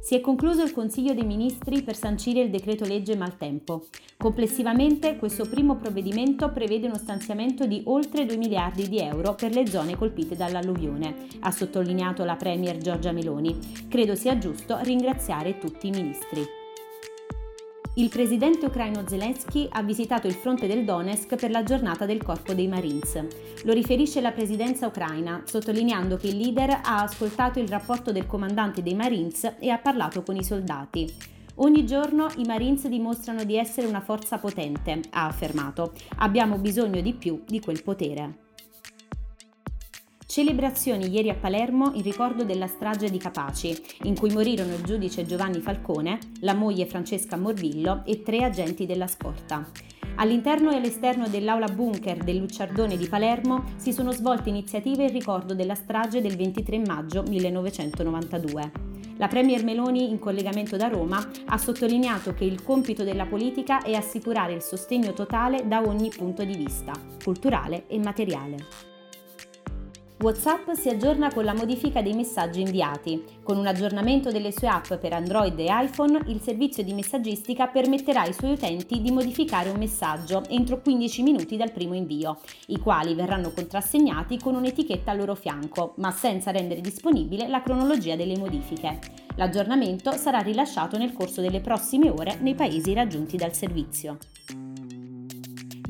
Si è concluso il Consiglio dei Ministri per sancire il decreto legge maltempo. Complessivamente questo primo provvedimento prevede uno stanziamento di oltre 2 miliardi di euro per le zone colpite dall'alluvione, ha sottolineato la Premier Giorgia Meloni. Credo sia giusto ringraziare tutti i ministri. Il presidente ucraino Zelensky ha visitato il fronte del Donetsk per la giornata del Corpo dei Marines. Lo riferisce la presidenza ucraina, sottolineando che il leader ha ascoltato il rapporto del comandante dei Marines e ha parlato con i soldati. Ogni giorno i Marines dimostrano di essere una forza potente, ha affermato. Abbiamo bisogno di più di quel potere. Celebrazioni ieri a Palermo in ricordo della strage di Capaci, in cui morirono il giudice Giovanni Falcone, la moglie Francesca Morvillo e tre agenti della scorta. All'interno e all'esterno dell'aula bunker del Lucciardone di Palermo si sono svolte iniziative in ricordo della strage del 23 maggio 1992. La Premier Meloni, in collegamento da Roma, ha sottolineato che il compito della politica è assicurare il sostegno totale da ogni punto di vista, culturale e materiale. WhatsApp si aggiorna con la modifica dei messaggi inviati. Con un aggiornamento delle sue app per Android e iPhone, il servizio di messaggistica permetterà ai suoi utenti di modificare un messaggio entro 15 minuti dal primo invio, i quali verranno contrassegnati con un'etichetta al loro fianco, ma senza rendere disponibile la cronologia delle modifiche. L'aggiornamento sarà rilasciato nel corso delle prossime ore nei paesi raggiunti dal servizio.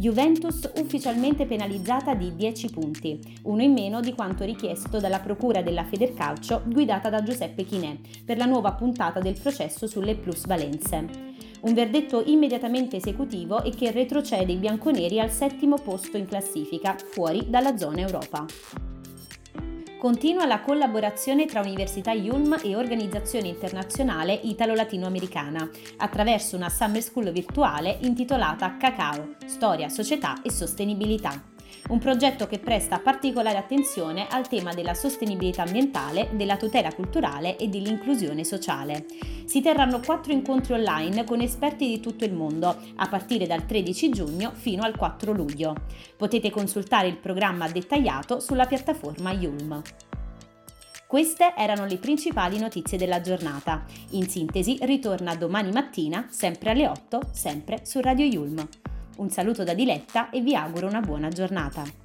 Juventus ufficialmente penalizzata di 10 punti, uno in meno di quanto richiesto dalla Procura della Federcalcio guidata da Giuseppe Chinè per la nuova puntata del processo sulle plusvalenze. Un verdetto immediatamente esecutivo e che retrocede i bianconeri al settimo posto in classifica, fuori dalla zona Europa. Continua la collaborazione tra Università Yulm e Organizzazione Internazionale Italo-Latinoamericana attraverso una summer school virtuale intitolata Cacao, Storia, Società e Sostenibilità un progetto che presta particolare attenzione al tema della sostenibilità ambientale, della tutela culturale e dell'inclusione sociale. Si terranno quattro incontri online con esperti di tutto il mondo, a partire dal 13 giugno fino al 4 luglio. Potete consultare il programma dettagliato sulla piattaforma Yulm. Queste erano le principali notizie della giornata. In sintesi, ritorna domani mattina, sempre alle 8, sempre su Radio Yulm. Un saluto da Diletta e vi auguro una buona giornata.